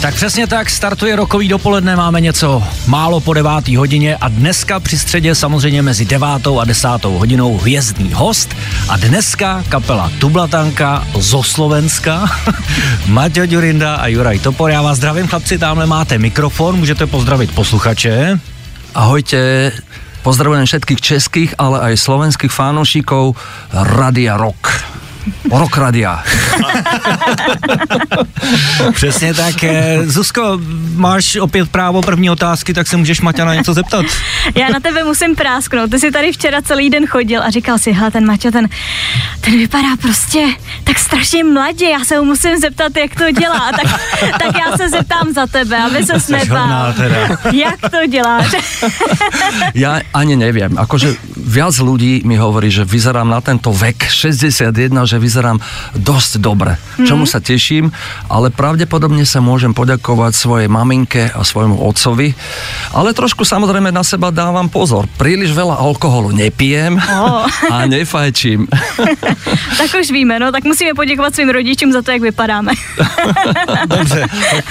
Tak přesně tak, startuje rokový dopoledne, máme něco málo po devátý hodině a dneska při středě samozřejmě mezi devátou a desátou hodinou hvězdný host a dneska kapela Tublatanka zo Slovenska, Maťo Ďurinda a Juraj Topor. Já vás zdravím chlapci, tamhle máte mikrofon, můžete pozdravit posluchače. Ahojte, pozdravujem všetkých českých, ale aj slovenských fanošikov Radia Rock. Rokradia. Přesně tak. Eh, Zuzko, máš opět právo první otázky, tak se můžeš Maťa na něco zeptat. Já na tebe musím prásknout. Ty jsi tady včera celý den chodil a říkal si, hele, ten Maťo, ten, ten vypadá prostě tak strašně mladě, já se ho musím zeptat, jak to dělá. Tak, tak já se zeptám za tebe, aby se nebál. Jak to děláš? ja ani neviem. Akože viac ľudí mi hovorí, že vyzerám na tento vek 61, že vyzerám dosť dobre, čomu sa teším, ale pravdepodobne sa môžem poďakovať svojej maminke a svojmu otcovi, ale trošku samozrejme na seba dávam pozor. Príliš veľa alkoholu nepijem Oh. a nefajčím. tak už víme, no, tak musíme poděkovat svým rodičům za to, jak vypadáme. Dobře, tak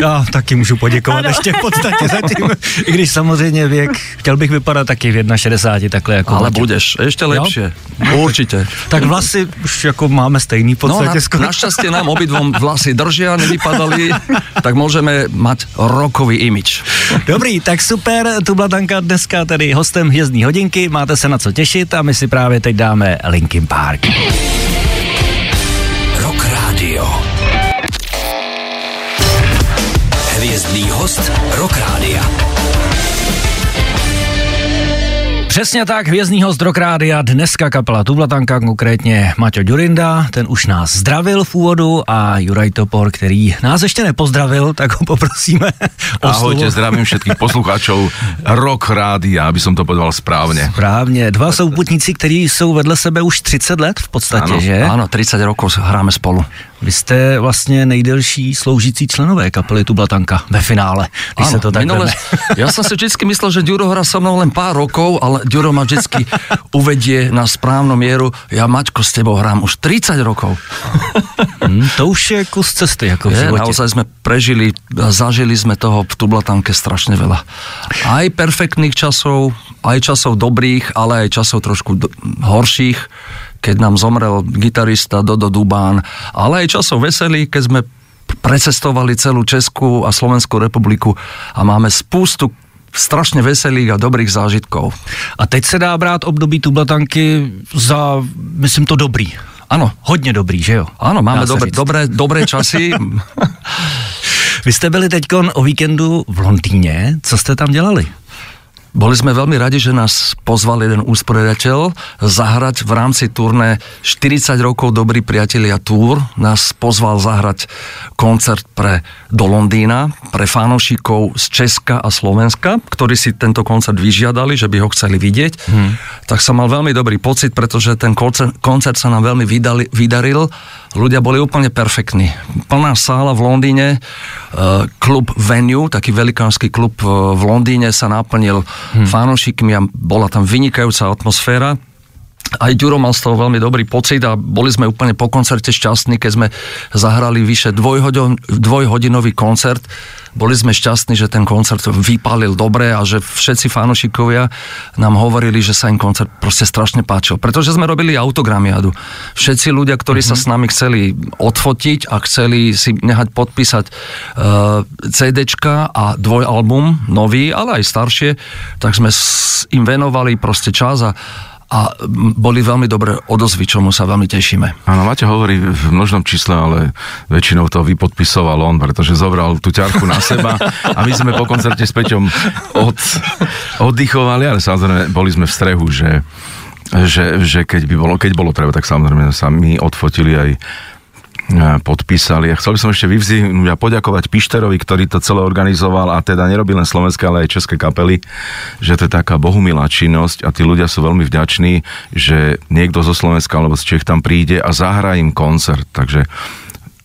já taky můžu poděkovat Ano. ještě v podstatě zatím, i když samozřejmě věk, chtěl bych vypadat taky v 61 takhle jako Ale Maťo. budeš ešte lepšie. Určite. Tak vlasy už jako máme stejný v No, podstatě na, skoro. našťastie nám obidvom vlasy držia, nevypadali, tak môžeme mať rokový imič. Dobrý, tak super, tu Blatanka dneska tady hostem hvězdní hodinky, máte se na co těšit a my si právě teď dáme Linkin Park. Rock Radio. Hvězdný host Rock Rádia. Přesně tak, hvězdný host Rock Rádia, dneska kapela Tublatanka, konkrétně Maťo Ďurinda, ten už nás zdravil v úvodu a Juraj Topor, který nás ještě nepozdravil, tak ho poprosíme o Ahojte, slovo. zdravím všetkých poslucháčov Rock Rádia, aby som to povedal správne. Správně, dva souputníci, kteří jsou vedle sebe už 30 let v podstatě, Ano, že? Áno, 30 rokov hráme spolu. Vy jste vlastně nejdelší sloužící členové kapely Tublatanka ve finále, když se to tak minule, ja som si vždycky myslel, že Ďuro hrá so mnou len pár rokov, ale Ďuro ma vždycky uvedie na správnu mieru. Ja, Maťko, s tebou hrám už 30 rokov. Hm, to už je kus cesty jako v Je, naozaj sme prežili, zažili sme toho v Tublatanke strašne veľa. Aj perfektných časov, aj časov dobrých, ale aj časov trošku horších, keď nám zomrel gitarista Dodo Dubán, ale aj časov veselých, keď sme precestovali celú Českú a Slovenskú republiku a máme spústu strašne veselých a dobrých zážitkov. A teď se dá brát období Tublatanky za, myslím to dobrý. Áno, Hodně dobrý, že jo? áno, máme dobré, dobré, dobré časy. Vy jste byli teď o víkendu v Londýně, co jste tam dělali? Boli sme veľmi radi, že nás pozval jeden usporiadateľ zahrať v rámci turné 40 rokov Dobrý priatelia Tour. Nás pozval zahrať koncert pre do Londýna, pre fanošikov z Česka a Slovenska, ktorí si tento koncert vyžiadali, že by ho chceli vidieť. Hmm. Tak som mal veľmi dobrý pocit, pretože ten koncert, koncert sa nám veľmi vydali, vydaril. Ľudia boli úplne perfektní. Plná sála v Londýne, eh, klub Venue, taký velikánsky klub eh, v Londýne sa naplnil hmm. fanošikmi a bola tam vynikajúca atmosféra. Aj Ďuro mal z toho veľmi dobrý pocit a boli sme úplne po koncerte šťastní, keď sme zahrali vyše dvojhodin, dvojhodinový koncert. Boli sme šťastní, že ten koncert vypálil dobre a že všetci fanošikovia nám hovorili, že sa im koncert proste strašne páčil. Pretože sme robili autogramiadu. Všetci ľudia, ktorí mm-hmm. sa s nami chceli odfotiť a chceli si nehať podpísať uh, CDčka a dvojalbum, nový, ale aj staršie, tak sme im venovali proste čas a a boli veľmi dobré odozvy, čomu sa veľmi tešíme. Áno, Maťo hovorí v množnom čísle, ale väčšinou to vypodpisoval on, pretože zobral tú ťarchu na seba a my sme po koncerte s Peťom od, oddychovali, ale samozrejme boli sme v strehu, že, že, že keď by bolo, keď bolo treba, tak samozrejme sa my odfotili aj podpísali. A chcel by som ešte vyvzihnúť a poďakovať Pišterovi, ktorý to celé organizoval a teda nerobí len slovenské, ale aj české kapely, že to je taká bohumilá činnosť a tí ľudia sú veľmi vďační, že niekto zo Slovenska alebo z Čech tam príde a zahrá im koncert. Takže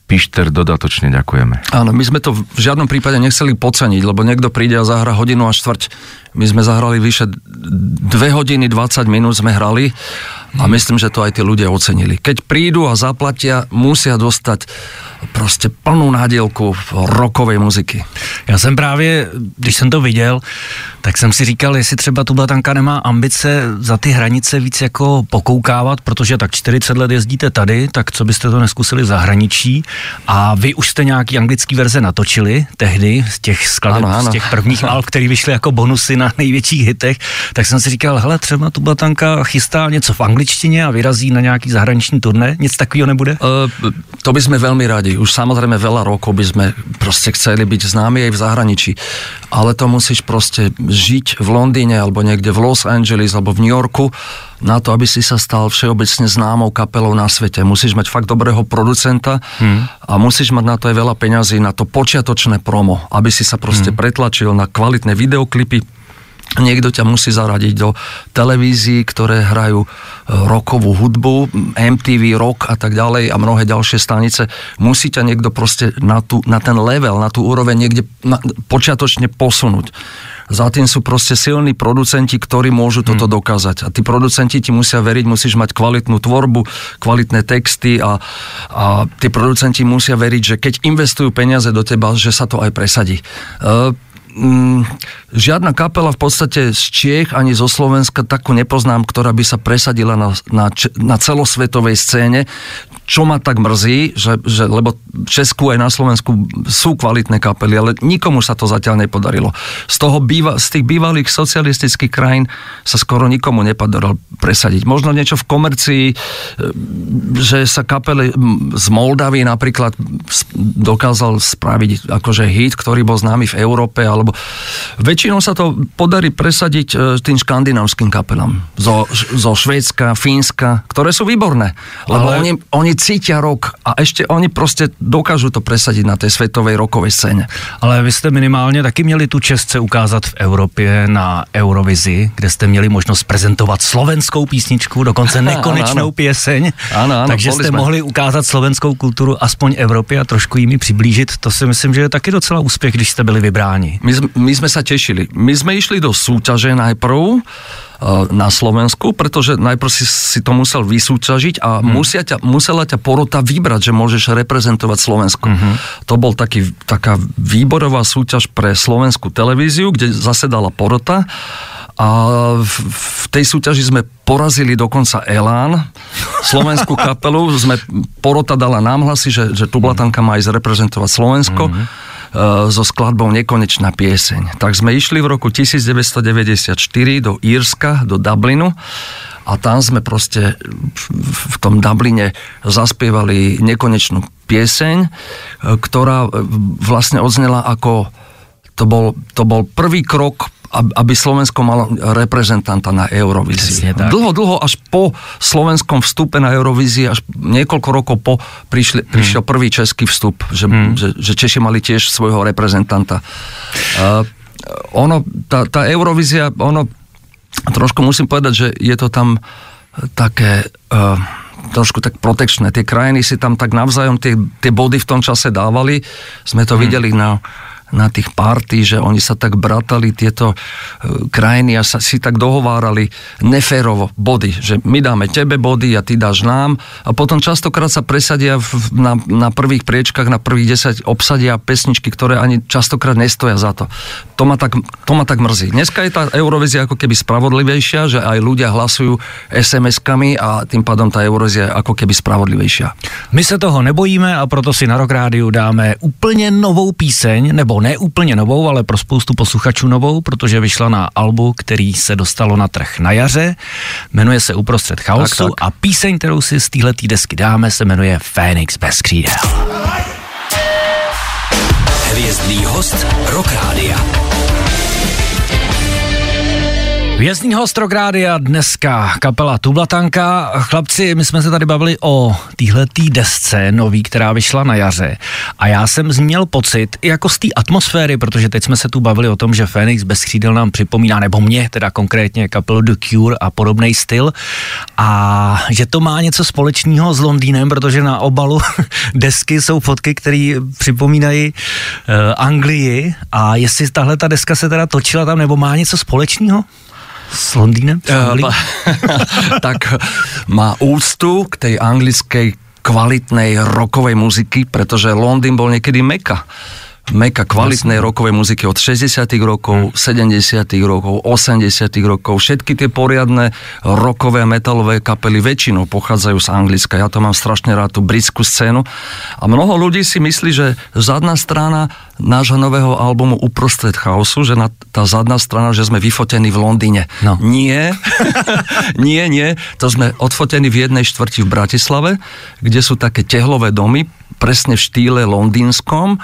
Pišter, dodatočne ďakujeme. Áno, my sme to v žiadnom prípade nechceli podceniť, lebo niekto príde a zahra hodinu a štvrť. My sme zahrali vyše 2 hodiny 20 minút sme hrali a myslím, že to aj tí ľudia ocenili. Keď prídu a zaplatia, musia dostať prostě plnou nádělku rockové muziky. Já jsem právě, když jsem to viděl, tak jsem si říkal, jestli třeba tu Blatanka nemá ambice za ty hranice víc jako pokoukávat, protože tak 40 let jezdíte tady, tak co byste to neskusili v zahraničí a vy už jste nějaký anglický verze natočili tehdy z těch skladeb, ano, ano. z těch prvních alb, které vyšly jako bonusy na největších hitech, tak jsem si říkal, hele, třeba tu Blatanka chystá něco v angličtině a vyrazí na nějaký zahraniční turné, nic takového nebude? Uh, to by sme veľmi radi. Už samozrejme veľa rokov by sme proste chceli byť známi aj v zahraničí, ale to musíš proste žiť v Londýne alebo niekde v Los Angeles alebo v New Yorku na to, aby si sa stal všeobecne známou kapelou na svete. Musíš mať fakt dobrého producenta hmm. a musíš mať na to aj veľa peňazí, na to počiatočné promo, aby si sa proste hmm. pretlačil na kvalitné videoklipy, Niekto ťa musí zaradiť do televízií, ktoré hrajú e, rokovú hudbu, MTV, rock a tak ďalej a mnohé ďalšie stanice. Musí ťa niekto proste na, tú, na ten level, na tú úroveň niekde na, počiatočne posunúť. Za tým sú proste silní producenti, ktorí môžu toto hmm. dokázať. A tí producenti ti musia veriť, musíš mať kvalitnú tvorbu, kvalitné texty a, a tí producenti musia veriť, že keď investujú peniaze do teba, že sa to aj presadí. Uh, mm, žiadna kapela v podstate z Čiech ani zo Slovenska takú nepoznám, ktorá by sa presadila na, na, na celosvetovej scéne, čo ma tak mrzí, že, že, lebo v Česku aj na Slovensku sú kvalitné kapely, ale nikomu sa to zatiaľ nepodarilo. Z, toho býva, z tých bývalých socialistických krajín sa skoro nikomu nepodarilo presadiť. Možno niečo v komercii, e, že sa kapely z Moldavy napríklad dokázal spraviť akože hit, ktorý bol známy v Európe, alebo väčšinou sa to podarí presadiť e, tým škandinávským kapelám. Zo, zo Švédska, Fínska, ktoré sú výborné. Lebo ale... oni, oni cítia rok a ešte oni prostě dokážu to presadiť na té světové rokové scéně. Ale vy jste minimálně taky měli tu čest se ukázat v Evropě na Eurovizi, kde jste měli možnost prezentovat slovenskou písničku, dokonce nekonečnou ano, ano. ano, Takže jste jsme. mohli ukázat slovenskou kulturu aspoň Evropě a trošku jimi přiblížit. To si myslím, že je taky docela úspěch, když jste byli vybráni. My, my jsme se těšili. My jsme išli do súťaže najprv, Eh, na Slovensku, pretože najprv si, si to musel vysúťažiť a hmm. musia ťa, musela ťa porota vybrať, že môžeš reprezentovať Slovensko. Hmm. To bol taký, taká výborová súťaž pre slovenskú televíziu, kde zasedala porota a v, v tej súťaži sme porazili dokonca Elán, slovenskú kapelu, sme porota dala nám hlasy, že, že Tublatanka má ísť reprezentovať Slovensko. Mm-hmm E, so skladbou Nekonečná pieseň. Tak sme išli v roku 1994 do Írska, do Dublinu a tam sme proste v tom Dubline zaspievali nekonečnú pieseň, e, ktorá vlastne odznela ako to bol, to bol prvý krok aby Slovensko malo reprezentanta na Eurovízii. Dlho, dlho až po slovenskom vstupe na Eurovízii, až niekoľko rokov po prišli, hmm. prišiel prvý český vstup, že, hmm. že, že Češi mali tiež svojho reprezentanta. Uh, ono, tá, tá Eurovízia, ono, trošku musím povedať, že je to tam také... Uh, trošku tak protekčné. Tie krajiny si tam tak navzájom tie, tie body v tom čase dávali. Sme to hmm. videli na na tých party, že oni sa tak bratali tieto e, krajiny a sa si tak dohovárali neférovo body, že my dáme tebe body a ty dáš nám a potom častokrát sa presadia v, na, na prvých priečkách, na prvých 10 obsadia pesničky, ktoré ani častokrát nestoja za to. To ma tak, to ma tak mrzí. Dneska je tá Eurovizia ako keby spravodlivejšia, že aj ľudia hlasujú SMS-kami a tým pádom tá Eurovizia je ako keby spravodlivejšia. My se toho nebojíme a proto si na Rock Rádiu dáme úplně novou píseň, nebo ne úplně novou, ale pro spoustu posluchačů novou, protože vyšla na albu, který se dostalo na trh na jaře. Jmenuje se Uprostřed chaosu tak, tak. a píseň, kterou si z téhle desky dáme, se jmenuje Fénix bez křídel. Hvězdný host Rock Rádia. Vězný host Rokrádia, dneska kapela Tublatanka. Chlapci, my jsme se tady bavili o týhletý desce nový, která vyšla na jaře. A já jsem změl pocit, jako z té atmosféry, protože teď jsme se tu bavili o tom, že Phoenix bez křídel nám připomíná, nebo mě teda konkrétně kapelu The Cure a podobný styl. A že to má něco společného s Londýnem, protože na obalu desky jsou fotky, které připomínají uh, Anglii. A jestli tahle ta deska se teda točila tam, nebo má něco společného? S Londýnem? Uh, tak má úctu k tej anglickej kvalitnej rokovej muziky, pretože Londýn bol niekedy meka meka kvalitnej rokovej muziky od 60 rokov, 70 rokov, 80 rokov. Všetky tie poriadne rokové a metalové kapely väčšinou pochádzajú z Anglicka. Ja to mám strašne rád, tú britskú scénu. A mnoho ľudí si myslí, že zadná strana nášho nového albumu Uprostred chaosu, že na, tá zadná strana, že sme vyfotení v Londýne. No. Nie, nie, nie. To sme odfotení v jednej štvrti v Bratislave, kde sú také tehlové domy, presne v štýle londýnskom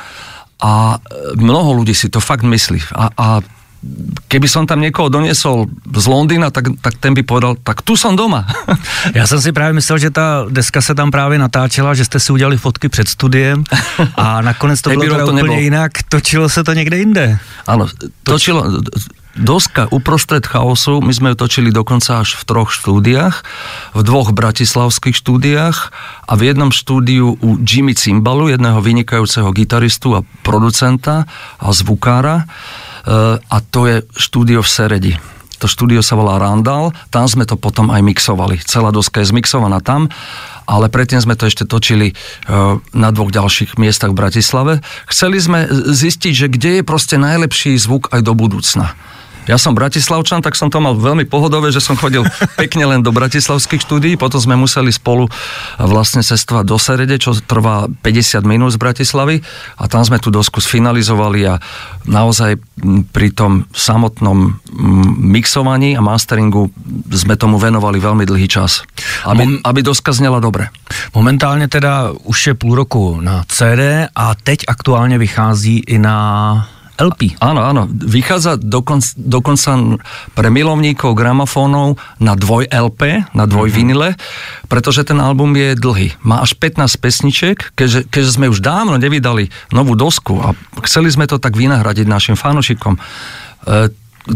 a e, mnoho ľudí si to fakt myslí. A, a keby som tam niekoho doniesol z Londýna, tak, tak ten by povedal, tak tu som doma. Já jsem si právě myslel, že ta deska se tam právě natáčela, že jste si udělali fotky před studiem a nakonec to bylo to úplně nebol. jinak. Točilo se to někde jinde. Áno, točilo, Doska uprostred chaosu, my sme ju točili dokonca až v troch štúdiách, v dvoch bratislavských štúdiách a v jednom štúdiu u Jimmy Cimbalu, jedného vynikajúceho gitaristu a producenta a zvukára. E, a to je štúdio v Seredi. To štúdio sa volá Randall, tam sme to potom aj mixovali. Celá doska je zmixovaná tam, ale predtým sme to ešte točili e, na dvoch ďalších miestach v Bratislave. Chceli sme zistiť, že kde je proste najlepší zvuk aj do budúcna. Ja som bratislavčan, tak som to mal veľmi pohodové, že som chodil pekne len do bratislavských štúdií, potom sme museli spolu vlastne cestovať do Serede, čo trvá 50 minút z Bratislavy a tam sme tú dosku sfinalizovali a naozaj pri tom samotnom mixovaní a masteringu sme tomu venovali veľmi dlhý čas, aby, aby doska znela dobre. Momentálně teda už je půl roku na CD a teď aktuálně vychází i na LP. Áno, áno. Vychádza dokon, dokonca pre milovníkov gramofónov na dvoj LP, na dvoj mm-hmm. vinile, pretože ten album je dlhý. Má až 15 pesničiek, keďže, keďže sme už dávno nevydali novú dosku a chceli sme to tak vynahradiť našim fanošikom. E,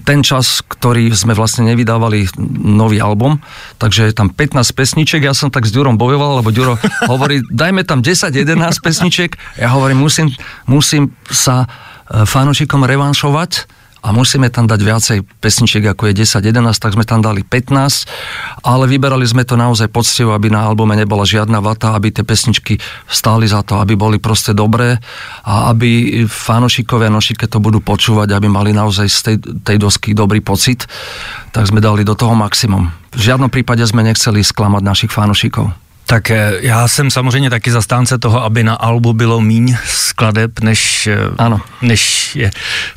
ten čas, ktorý sme vlastne nevydávali nový album, takže je tam 15 pesniček, ja som tak s Ďurom bojoval, lebo Ďuro hovorí, dajme tam 10-11 pesniček, ja hovorím, musím, musím sa fanúšikom revanšovať a musíme tam dať viacej pesničiek, ako je 10-11, tak sme tam dali 15, ale vyberali sme to naozaj poctivo, aby na albume nebola žiadna vata, aby tie pesničky stáli za to, aby boli proste dobré a aby fanúšikovia noši, keď to budú počúvať, aby mali naozaj z tej, tej dosky dobrý pocit, tak sme dali do toho maximum. V žiadnom prípade sme nechceli sklamať našich fanúšikov. Tak eh, já jsem samozřejmě taky zastánce toho, aby na albu bylo míň skladeb, než, eh, ano. než je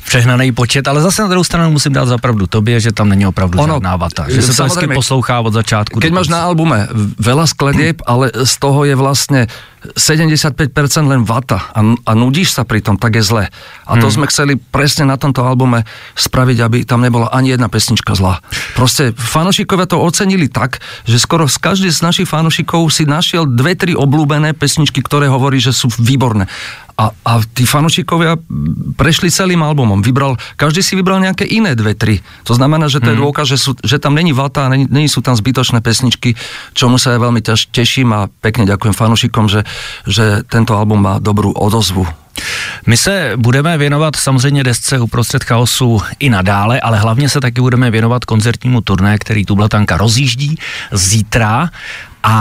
přehnaný počet, ale zase na druhou stranu musím dát zapravdu tobě, že tam není opravdu ono, žádná vata, že se to vždycky poslouchá od začátku. Keď máš na albume veľa skladieb, ale z toho je vlastně 75% len vata a, a nudíš sa pri tom, tak je zle. A to hmm. sme chceli presne na tomto albume spraviť, aby tam nebola ani jedna pesnička zlá. Proste fanošikovia to ocenili tak, že skoro z každý z našich fanošikov si našiel dve, tri obľúbené pesničky, ktoré hovorí, že sú výborné. A, a tí fanúšikovia prešli celým albumom. Vybral, každý si vybral nejaké iné dve, tri. To znamená, že to je hmm. dôkaz, že, sú, že tam není vata, není, není sú tam zbytočné pesničky, čomu sa ja veľmi ťaž, teším a pekne ďakujem fanúšikom, že, že tento album má dobrú odozvu. My se budeme věnovat samozřejmě desce uprostřed chaosu i nadále, ale hlavně se taky budeme věnovat koncertnímu turné, který tu Blatanka rozjíždí zítra a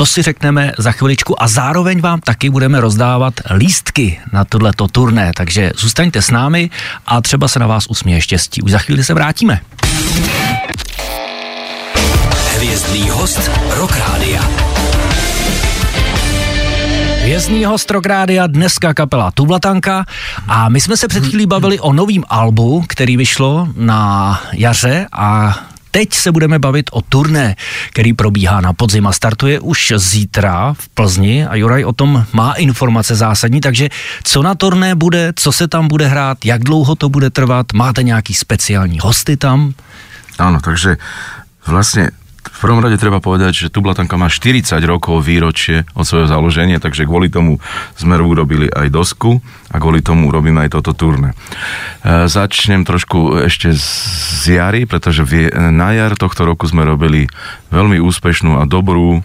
to si řekneme za chviličku a zároveň vám taky budeme rozdávat lístky na tohleto turné, takže zůstaňte s námi a třeba se na vás usměje štěstí. Už za chvíli se vrátíme. Hvězdný host Rock Rádia. Hvězdný host Rokrádia, dneska kapela Tublatanka a my jsme se před chvílí bavili o novém albu, který vyšlo na jaře a teď se budeme bavit o turné, který probíhá na podzim a startuje už zítra v Plzni a Juraj o tom má informace zásadní, takže co na turné bude, co se tam bude hrát, jak dlouho to bude trvat, máte nějaký speciální hosty tam? Áno, takže vlastne v prvom rade treba povedať, že Tublatanka má 40 rokov výročie od svojho založenia, takže kvôli tomu sme urobili aj dosku a kvôli tomu urobíme aj toto turné. E, začnem trošku ešte z jary, pretože na jar tohto roku sme robili veľmi úspešnú a dobrú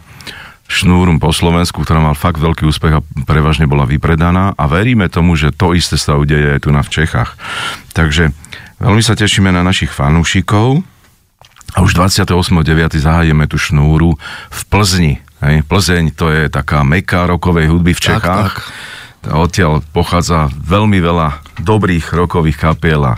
šnúrum po Slovensku, ktorá mal fakt veľký úspech a prevažne bola vypredaná a veríme tomu, že to isté sa udeje aj tu na v Čechách. Takže veľmi sa tešíme na našich fanúšikov, a už 28.9. zahájime tú šnúru v Plzni. Hej. Plzeň to je taká meka rokovej hudby v Čechách. Tak, tak. Odtiaľ pochádza veľmi veľa dobrých rokových kapiel a,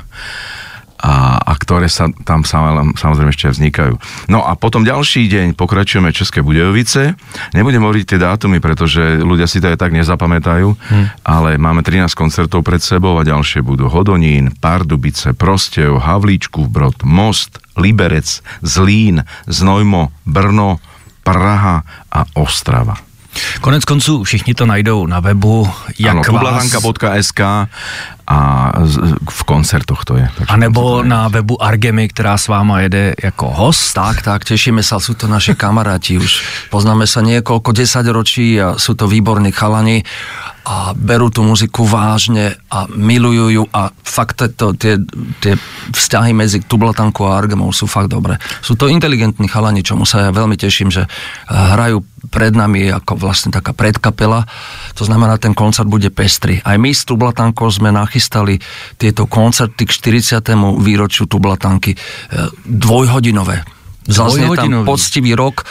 a ktoré sa tam samozrejme ešte vznikajú. No a potom ďalší deň pokračujeme České Budejovice. Nebudem hovoriť tie dátumy, pretože ľudia si to aj tak nezapamätajú, hm. ale máme 13 koncertov pred sebou a ďalšie budú Hodonín, Pardubice, Prostev, Havlíčku, Brod, Most, Liberec, Zlín, Znojmo, Brno, Praha a Ostrava. Konec konců všichni to najdou na webu. Jak ano, tublatanka.sk a v koncertoch to je. A nebo na webu Argemy, která s váma jede jako host. Tak, tak, tešíme sa, sú to naši kamaráti už. Poznáme sa niekoľko desaťročí a sú to výborní chalani a berú tú muziku vážne a milujú ju a fakt to, tie, tie vzťahy medzi Tublatankou a Argemou sú fakt dobré. Sú to inteligentní chalani, čomu sa ja veľmi teším, že hrajú pred nami ako vlastne taká predkapela. To znamená, ten koncert bude pestrý. Aj my s Tublatankou sme nachystali tieto koncerty k 40. výročiu Tublatanky e, dvojhodinové. Zaznie tam poctivý rok,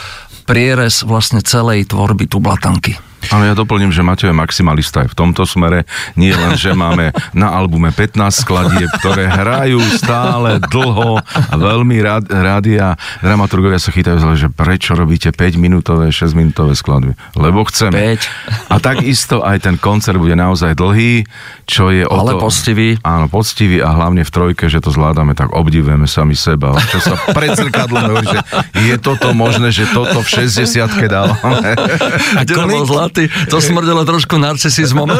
prierez vlastne celej tvorby Tublatanky. Ale ja doplním, že Mateo je maximalista aj v tomto smere. Nie len, že máme na albume 15 skladieb, ktoré hrajú stále dlho a veľmi rád, rádi a dramaturgovia sa chytajú, že prečo robíte 5-minútové, 6-minútové skladby? Lebo chceme. 5. A takisto aj ten koncert bude naozaj dlhý, čo je o Ale to, poctivý. Áno, poctivý a hlavne v trojke, že to zvládame, tak obdivujeme sami seba. Čo sa pred zrkadlom hovorí, že je toto možné, že toto v 60-ke dávame. A kolik, ty, to smrdelo trošku narcisizmom.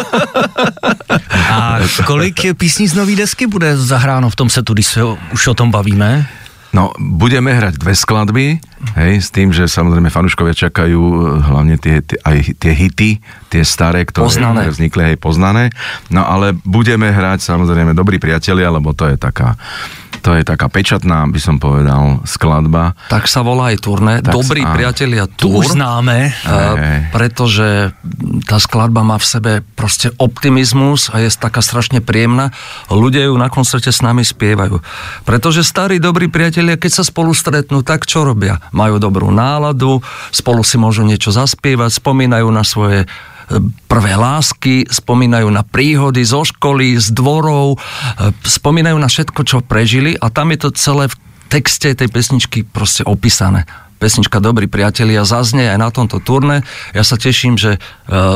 A kolik písní z nový desky bude zahráno v tom setu, když se už o tom bavíme? No, budeme hrať dve skladby, hej, s tým, že samozrejme fanúškovia čakajú eh, hlavne tie, tie, aj tie hity, tie staré, ktoré poznané. vznikli, hej, poznané. No ale budeme hrať samozrejme Dobrí priatelia, lebo to je taká to je taká pečatná, by som povedal, skladba. Tak sa volá aj turné. Tak Dobrí sa, priatelia tur. Tu už známe. Uh, pretože tá skladba má v sebe proste optimizmus a je taká strašne príjemná. Ľudia ju na koncerte s nami spievajú. Pretože starí dobrí priatelia, keď sa spolu stretnú, tak čo robia? Majú dobrú náladu, spolu si môžu niečo zaspievať, spomínajú na svoje prvé lásky, spomínajú na príhody zo školy, z dvorov, e, spomínajú na všetko, čo prežili a tam je to celé v texte tej pesničky proste opísané pesnička Dobrí priatelia zaznie aj na tomto turne. Ja sa teším, že e,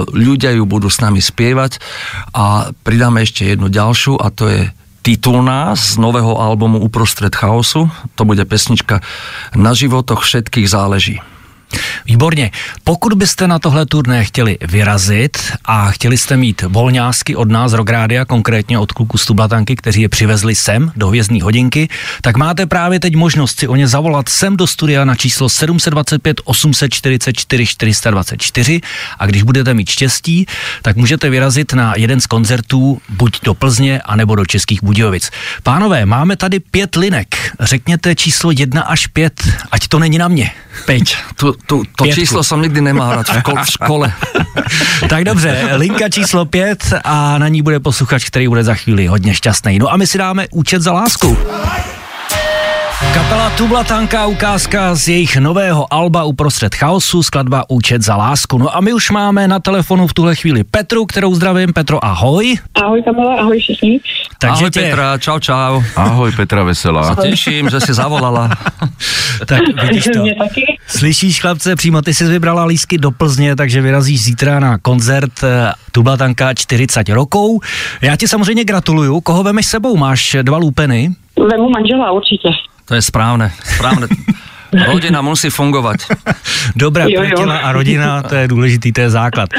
ľudia ju budú s nami spievať a pridáme ešte jednu ďalšiu a to je titulná z nového albumu Uprostred chaosu. To bude pesnička Na životoch všetkých záleží. Výborně. Pokud byste na tohle turné chtěli vyrazit a chtěli jste mít volňásky od nás Rográdia, konkrétně od kluku z Tublatanky, kteří je přivezli sem do hvězdní hodinky, tak máte právě teď možnost si o ně zavolat sem do studia na číslo 725 844 424 a když budete mít štěstí, tak můžete vyrazit na jeden z koncertů buď do Plzně, anebo do Českých Budějovic. Pánové, máme tady pět linek. Řekněte číslo 1 až 5, ať to není na mě. Peť. Tu, tu, to Pětku. číslo jsem nikdy nemal hrať v, v škole. tak dobře, linka číslo 5 a na ní bude posluchač, který bude za chvíli hodně šťastný. No a my si dáme účet za lásku. Kapela Tublatanka, ukázka z jejich nového alba uprostřed chaosu, skladba Účet za lásku. No a my už máme na telefonu v tuhle chvíli Petru, kterou zdravím. Petro, ahoj. Ahoj Kamila, ahoj všichni. Takže ahoj tě... Petra, čau čau. Ahoj Petra Veselá. Sa teším, že si zavolala. tak vidíš to. Slyšíš chlapce, přímo ty jsi vybrala lísky do Plzně, takže vyrazíš zítra na koncert eh, Tublatanka 40 rokov. Já ti samozřejmě gratuluju. Koho vemeš sebou? Máš dva lúpeny? Vemu manžela určitě. To je správne, správne. Rodina musí fungovat. Dobrá těla a rodina, to je důležitý, to je základ.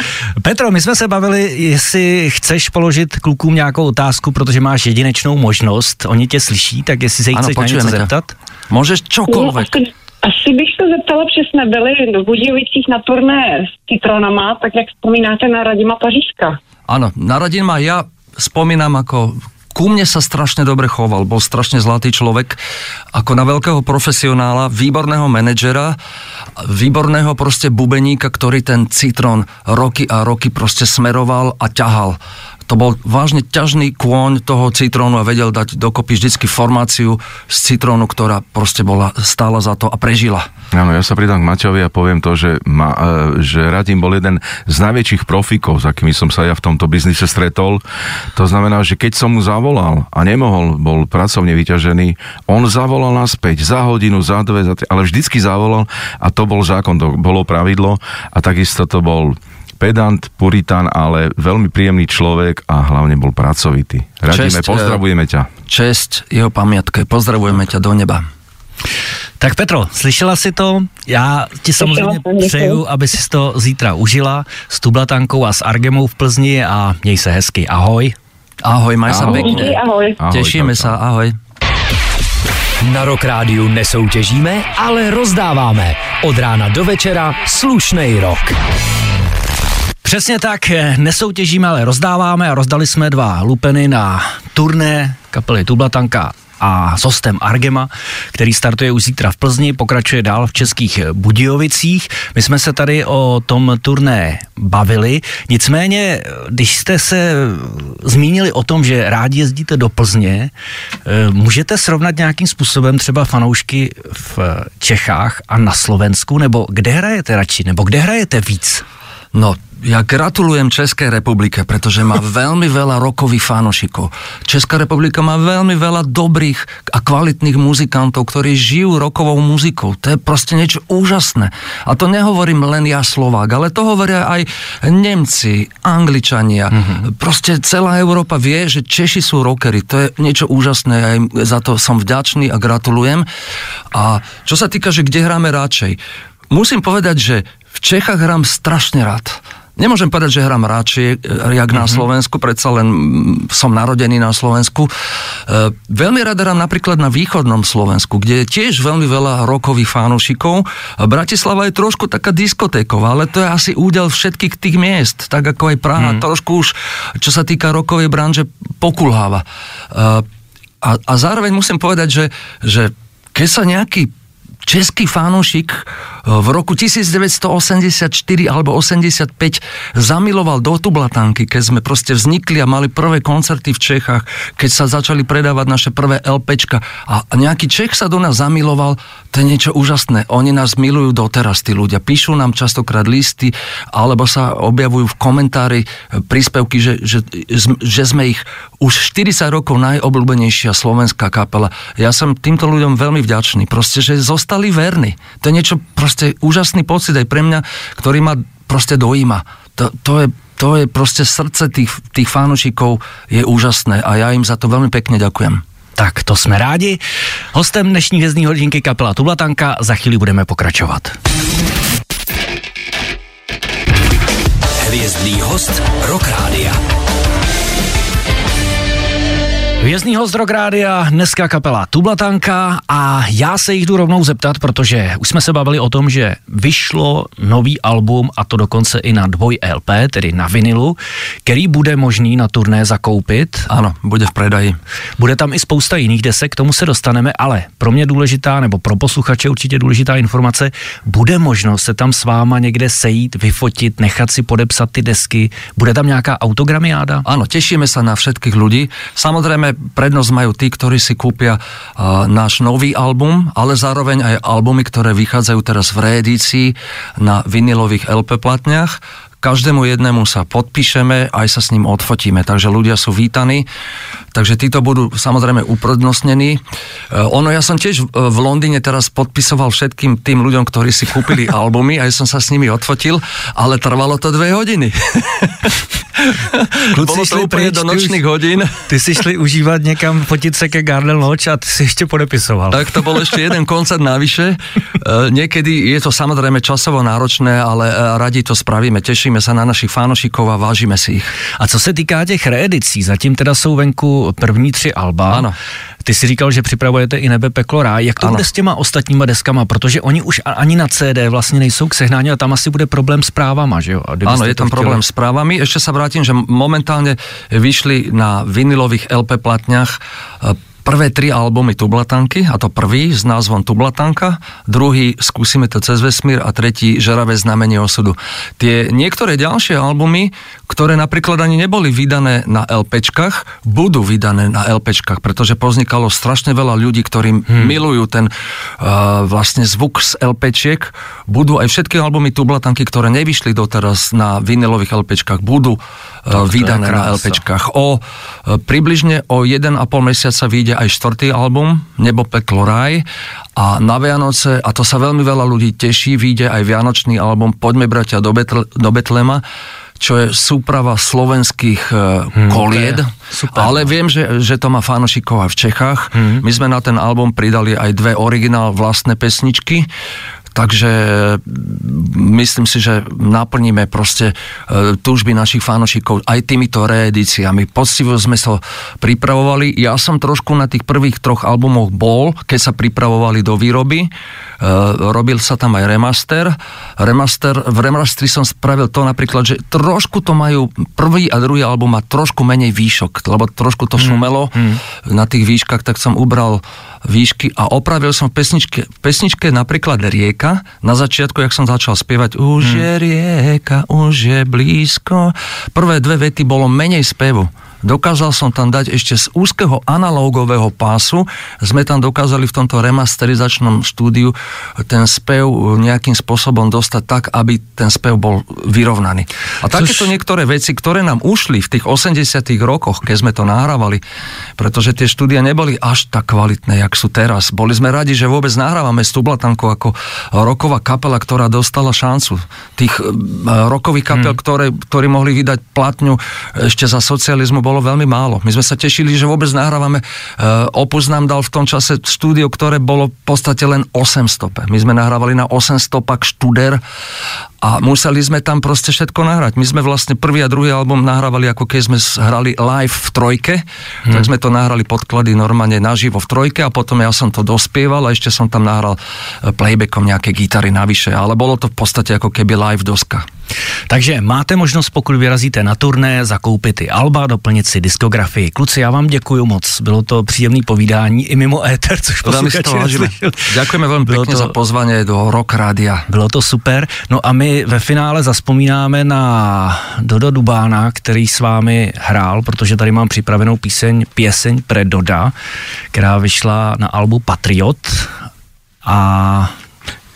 Petro, my jsme se bavili, jestli chceš položit klukům nějakou otázku, protože máš jedinečnou možnost, oni tě slyší, tak jestli se jich ano, chceš na něco zeptat? Můžeš čokoliv. No, asi, bych se zeptala, protože jsme byli v Budějovicích na turné s Citronama, tak jak vzpomínáte na Radima Pařížka. Áno, na Radima ja spomínam ako ku mne sa strašne dobre choval, bol strašne zlatý človek, ako na veľkého profesionála, výborného manažera, výborného proste bubeníka, ktorý ten citrón roky a roky proste smeroval a ťahal to bol vážne ťažný kôň toho citrónu a vedel dať dokopy vždycky formáciu z citrónu, ktorá proste bola stála za to a prežila. Áno, ja sa pridám k Maťovi a poviem to, že, ma, e, že Radim bol jeden z najväčších profikov, s akými som sa ja v tomto biznise stretol. To znamená, že keď som mu zavolal a nemohol, bol pracovne vyťažený, on zavolal naspäť za hodinu, za dve, za tri, ale vždycky zavolal a to bol zákon, to bolo pravidlo a takisto to bol pedant, puritán, ale veľmi príjemný človek a hlavne bol pracovitý. Radíme, Česť, pozdravujeme ťa. Česť jeho pamiatke, pozdravujeme ťa do neba. Tak Petro, slyšela si to? Já ti samozřejmě přeju, aby si to zítra užila s Tublatankou a s Argemou v Plzni a měj se hezky. Ahoj. Ahoj, maj sa pekne. Ahoj. ahoj. Tešíme sa, ahoj. Na Rock Rádiu nesoutěžíme, ale rozdáváme. Od rána do večera slušnej rok. Přesně tak, nesoutěžíme, ale rozdáváme a rozdali jsme dva lupeny na turné kapely Tublatanka a s hostem Argema, který startuje už zítra v Plzni, pokračuje dál v českých Budějovicích. My jsme se tady o tom turné bavili, nicméně, když jste se zmínili o tom, že rádi jezdíte do Plzně, eh, můžete srovnat nějakým způsobem třeba fanoušky v Čechách a na Slovensku, nebo kde hrajete radši, nebo kde hrajete víc? No, ja gratulujem Českej republike, pretože má veľmi veľa rokových fanošikov. Česká republika má veľmi veľa dobrých a kvalitných muzikantov, ktorí žijú rokovou muzikou. To je proste niečo úžasné. A to nehovorím len ja Slovák, ale to hovoria aj Nemci, Angličania. Mm-hmm. Proste celá Európa vie, že Češi sú rockery. To je niečo úžasné. Aj za to som vďačný a gratulujem. A čo sa týka, že kde hráme radšej, musím povedať, že Čechách hrám strašne rád. Nemôžem povedať, že hrám radšej, eh, jak na mm-hmm. Slovensku, predsa len mm, som narodený na Slovensku. E, veľmi rád hrám napríklad na východnom Slovensku, kde je tiež veľmi veľa rokových fánušikov. Bratislava je trošku taká diskotéková, ale to je asi údel všetkých tých miest, tak ako aj Praha. Mm. Trošku už, čo sa týka rokovej branže, pokulháva. E, a, a zároveň musím povedať, že, že keď sa nejaký český fanúšik eh, v roku 1984 alebo 85 zamiloval do Tublatanky, keď sme proste vznikli a mali prvé koncerty v Čechách, keď sa začali predávať naše prvé LPčka a nejaký Čech sa do nás zamiloval, to je niečo úžasné. Oni nás milujú doteraz, tí ľudia. Píšu nám častokrát listy alebo sa objavujú v komentári eh, príspevky, že, že, že sme ich už 40 rokov najobľúbenejšia slovenská kapela. Ja som týmto ľuďom veľmi vďačný. Proste, že zostali ostali verní. To je niečo proste úžasný pocit aj pre mňa, ktorý ma proste dojíma. To, to, je, to je proste srdce tých, tých fanúšikov je úžasné a ja im za to veľmi pekne ďakujem. Tak to jsme rádi. Hostem dnešní hvězdní hodinky kapela Tublatanka. Za chvíli budeme pokračovat. Hvězdný host Rock Rádia. Hvězdný host Rock Rádia, dneska kapela Tublatanka a já se jich jdu rovnou zeptat, protože už jsme se bavili o tom, že vyšlo nový album a to dokonce i na dvoj LP, tedy na vinilu, který bude možný na turné zakoupit. Ano, bude v predaji. Bude tam i spousta jiných desek, k tomu se dostaneme, ale pro mě důležitá, nebo pro posluchače určitě důležitá informace, bude možnost se tam s váma někde sejít, vyfotit, nechat si podepsat ty desky, bude tam nějaká autogramiáda? Ano, těšíme se na všetkých ľudí. Samozřejmě prednosť majú tí, ktorí si kúpia uh, náš nový album, ale zároveň aj albumy, ktoré vychádzajú teraz v reedícii na vinilových LP platniach. Každému jednému sa podpíšeme, aj sa s ním odfotíme, takže ľudia sú vítaní. Takže títo budú samozrejme uprednostnení. E, ono, ja som tiež v Londýne teraz podpisoval všetkým tým ľuďom, ktorí si kúpili albumy, aj som sa s nimi odfotil, ale trvalo to dve hodiny. Kluci Bolo to úplne pryč, do ty už- nočných hodín. Ty si šli užívat někam, fotit se ke Gardel Lodge a ty si ještě podepisoval. Tak to bol ešte jeden koncert navyše. E, Niekedy je to samozrejme časovo náročné, ale e, radi to spravíme. Tešíme sa na našich fanošikov a vážime si ich. A co se týká těch reedicí, zatím teda jsou venku první tři alba. Ano. Ty si říkal, že připravujete i Nebe, peklo, ráj. Jak to Ano. bude s těma ostatníma deskama? Protože oni už ani na CD vlastně nejsou k sehnání a tam asi bude problém s právama, že jo? Áno, je tam chtěli- problém s právami. Ešte sa vrátim, že momentálne vyšli na vinilových LP platniach e, prvé tri albumy Tublatanky, a to prvý s názvom Tublatanka, druhý Skúsime to cez vesmír a tretí Žeravé znamenie osudu. Tie niektoré ďalšie albumy, ktoré napríklad ani neboli vydané na LPčkách, budú vydané na LPčkách, pretože poznikalo strašne veľa ľudí, ktorí hmm. milujú ten uh, vlastne zvuk z LPčiek. Budú aj všetky albumy Tublatanky, ktoré nevyšli doteraz na vinilových LPčkách, budú uh, vydané na. LPčkách. O, e, približne o 1,5 mesiaca vyjde aj štvrtý album Nebo, peklo, raj a na Vianoce, a to sa veľmi veľa ľudí teší, vyjde aj vianočný album Poďme bratia do, Betl- do Betlema, čo je súprava slovenských hmm, kolied, super. ale viem, že, že to má fanošikov aj v Čechách. Hmm. My sme na ten album pridali aj dve originál vlastné pesničky, Takže mm, myslím si, že naplníme proste e, túžby našich fanošikov aj týmito reedíciami. Poctivo sme sa pripravovali. Ja som trošku na tých prvých troch albumoch bol, keď sa pripravovali do výroby. E, robil sa tam aj remaster. remaster. V remastri som spravil to napríklad, že trošku to majú, prvý a druhý album má trošku menej výšok, lebo trošku to šumelo na tých výškach, tak som ubral výšky a opravil som v pesničke, v pesničke napríklad Rieka. Na začiatku, jak som začal spievať Už je rieka, už je blízko. Prvé dve vety bolo menej spevu. Dokázal som tam dať ešte z úzkeho analógového pásu, sme tam dokázali v tomto remasterizačnom štúdiu ten spev nejakým spôsobom dostať tak, aby ten spev bol vyrovnaný. A takéto niektoré veci, ktoré nám ušli v tých 80 rokoch, keď sme to nahrávali, pretože tie štúdia neboli až tak kvalitné, jak sú teraz. Boli sme radi, že vôbec nahrávame s Tublatankou ako roková kapela, ktorá dostala šancu. Tých eh, rokových kapel, ktoré, ktorí mohli vydať platňu ešte za socializmu, bolo veľmi málo. My sme sa tešili, že vôbec nahrávame. Uh, Opus nám dal v tom čase štúdio, ktoré bolo v podstate len 800. My sme nahrávali na 800 pak študer a museli sme tam proste všetko nahrať. My sme vlastne prvý a druhý album nahrávali ako keď sme hrali live v trojke, hmm. tak sme to nahrali podklady normálne naživo v trojke a potom ja som to dospieval a ešte som tam nahral eh, playbackom nejaké gitary navyše, ale bolo to v podstate ako keby live doska. Takže máte možnost, pokud vyrazíte na turné, zakoupit i alba, doplnit si diskografii. Kluci, já vám děkuji moc. Bylo to příjemné povídání i mimo éter, což posluchači. Ďakujeme veľmi pekne to- za pozvanie do Rock Rádia. Bylo to super. No a my ve finále zaspomínáme na Dodo Dubána, který s vámi hrál, protože tady mám připravenou píseň, pěseň pre Doda, která vyšla na albu Patriot. A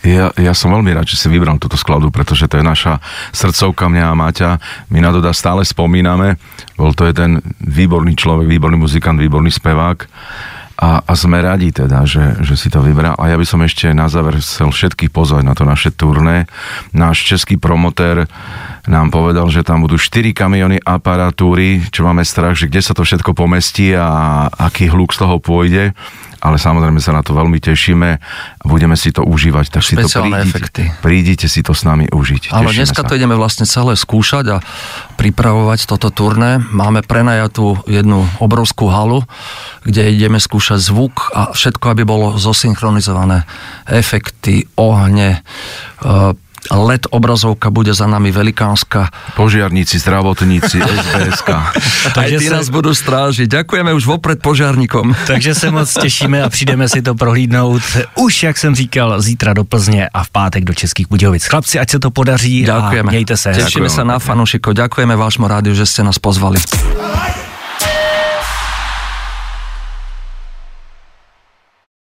Ja, ja som veľmi rád, že si vybral túto skladbu, pretože to je naša srdcovka mňa a Maťa. My na Doda stále spomíname. Bol to jeden výborný človek, výborný muzikant, výborný spevák. A, a sme radi teda, že, že si to vybral. A ja by som ešte na záver chcel všetkých pozvať na to naše turné. Náš český promotér nám povedal, že tam budú 4 kamiony aparatúry, čo máme strach, že kde sa to všetko pomestí a aký hluk z toho pôjde. Ale samozrejme sa na to veľmi tešíme a budeme si to užívať. Tak si to prídite, efekty. prídite si to s nami užiť. Áno, Tešíme dneska sa. to ideme vlastne celé skúšať a pripravovať toto turné. Máme prenajatú jednu obrovskú halu, kde ideme skúšať zvuk a všetko, aby bolo zosynchronizované. Efekty, ohne, LED obrazovka bude za nami velikánska. Požiarníci, zdravotníci, SBS-ka. Aj Takže sa- nás budú strážiť. Ďakujeme už vopred požiarníkom. takže se moc těšíme a přijdeme si to prohlídnout už, jak jsem říkal, zítra do Plzně a v pátek do Českých Budějovic. Chlapci, ať se to podaří Ďakujeme. a mějte se. Tešíme sa na pekne. fanúšikov. Ďakujeme vášmu rádiu, že ste nás pozvali.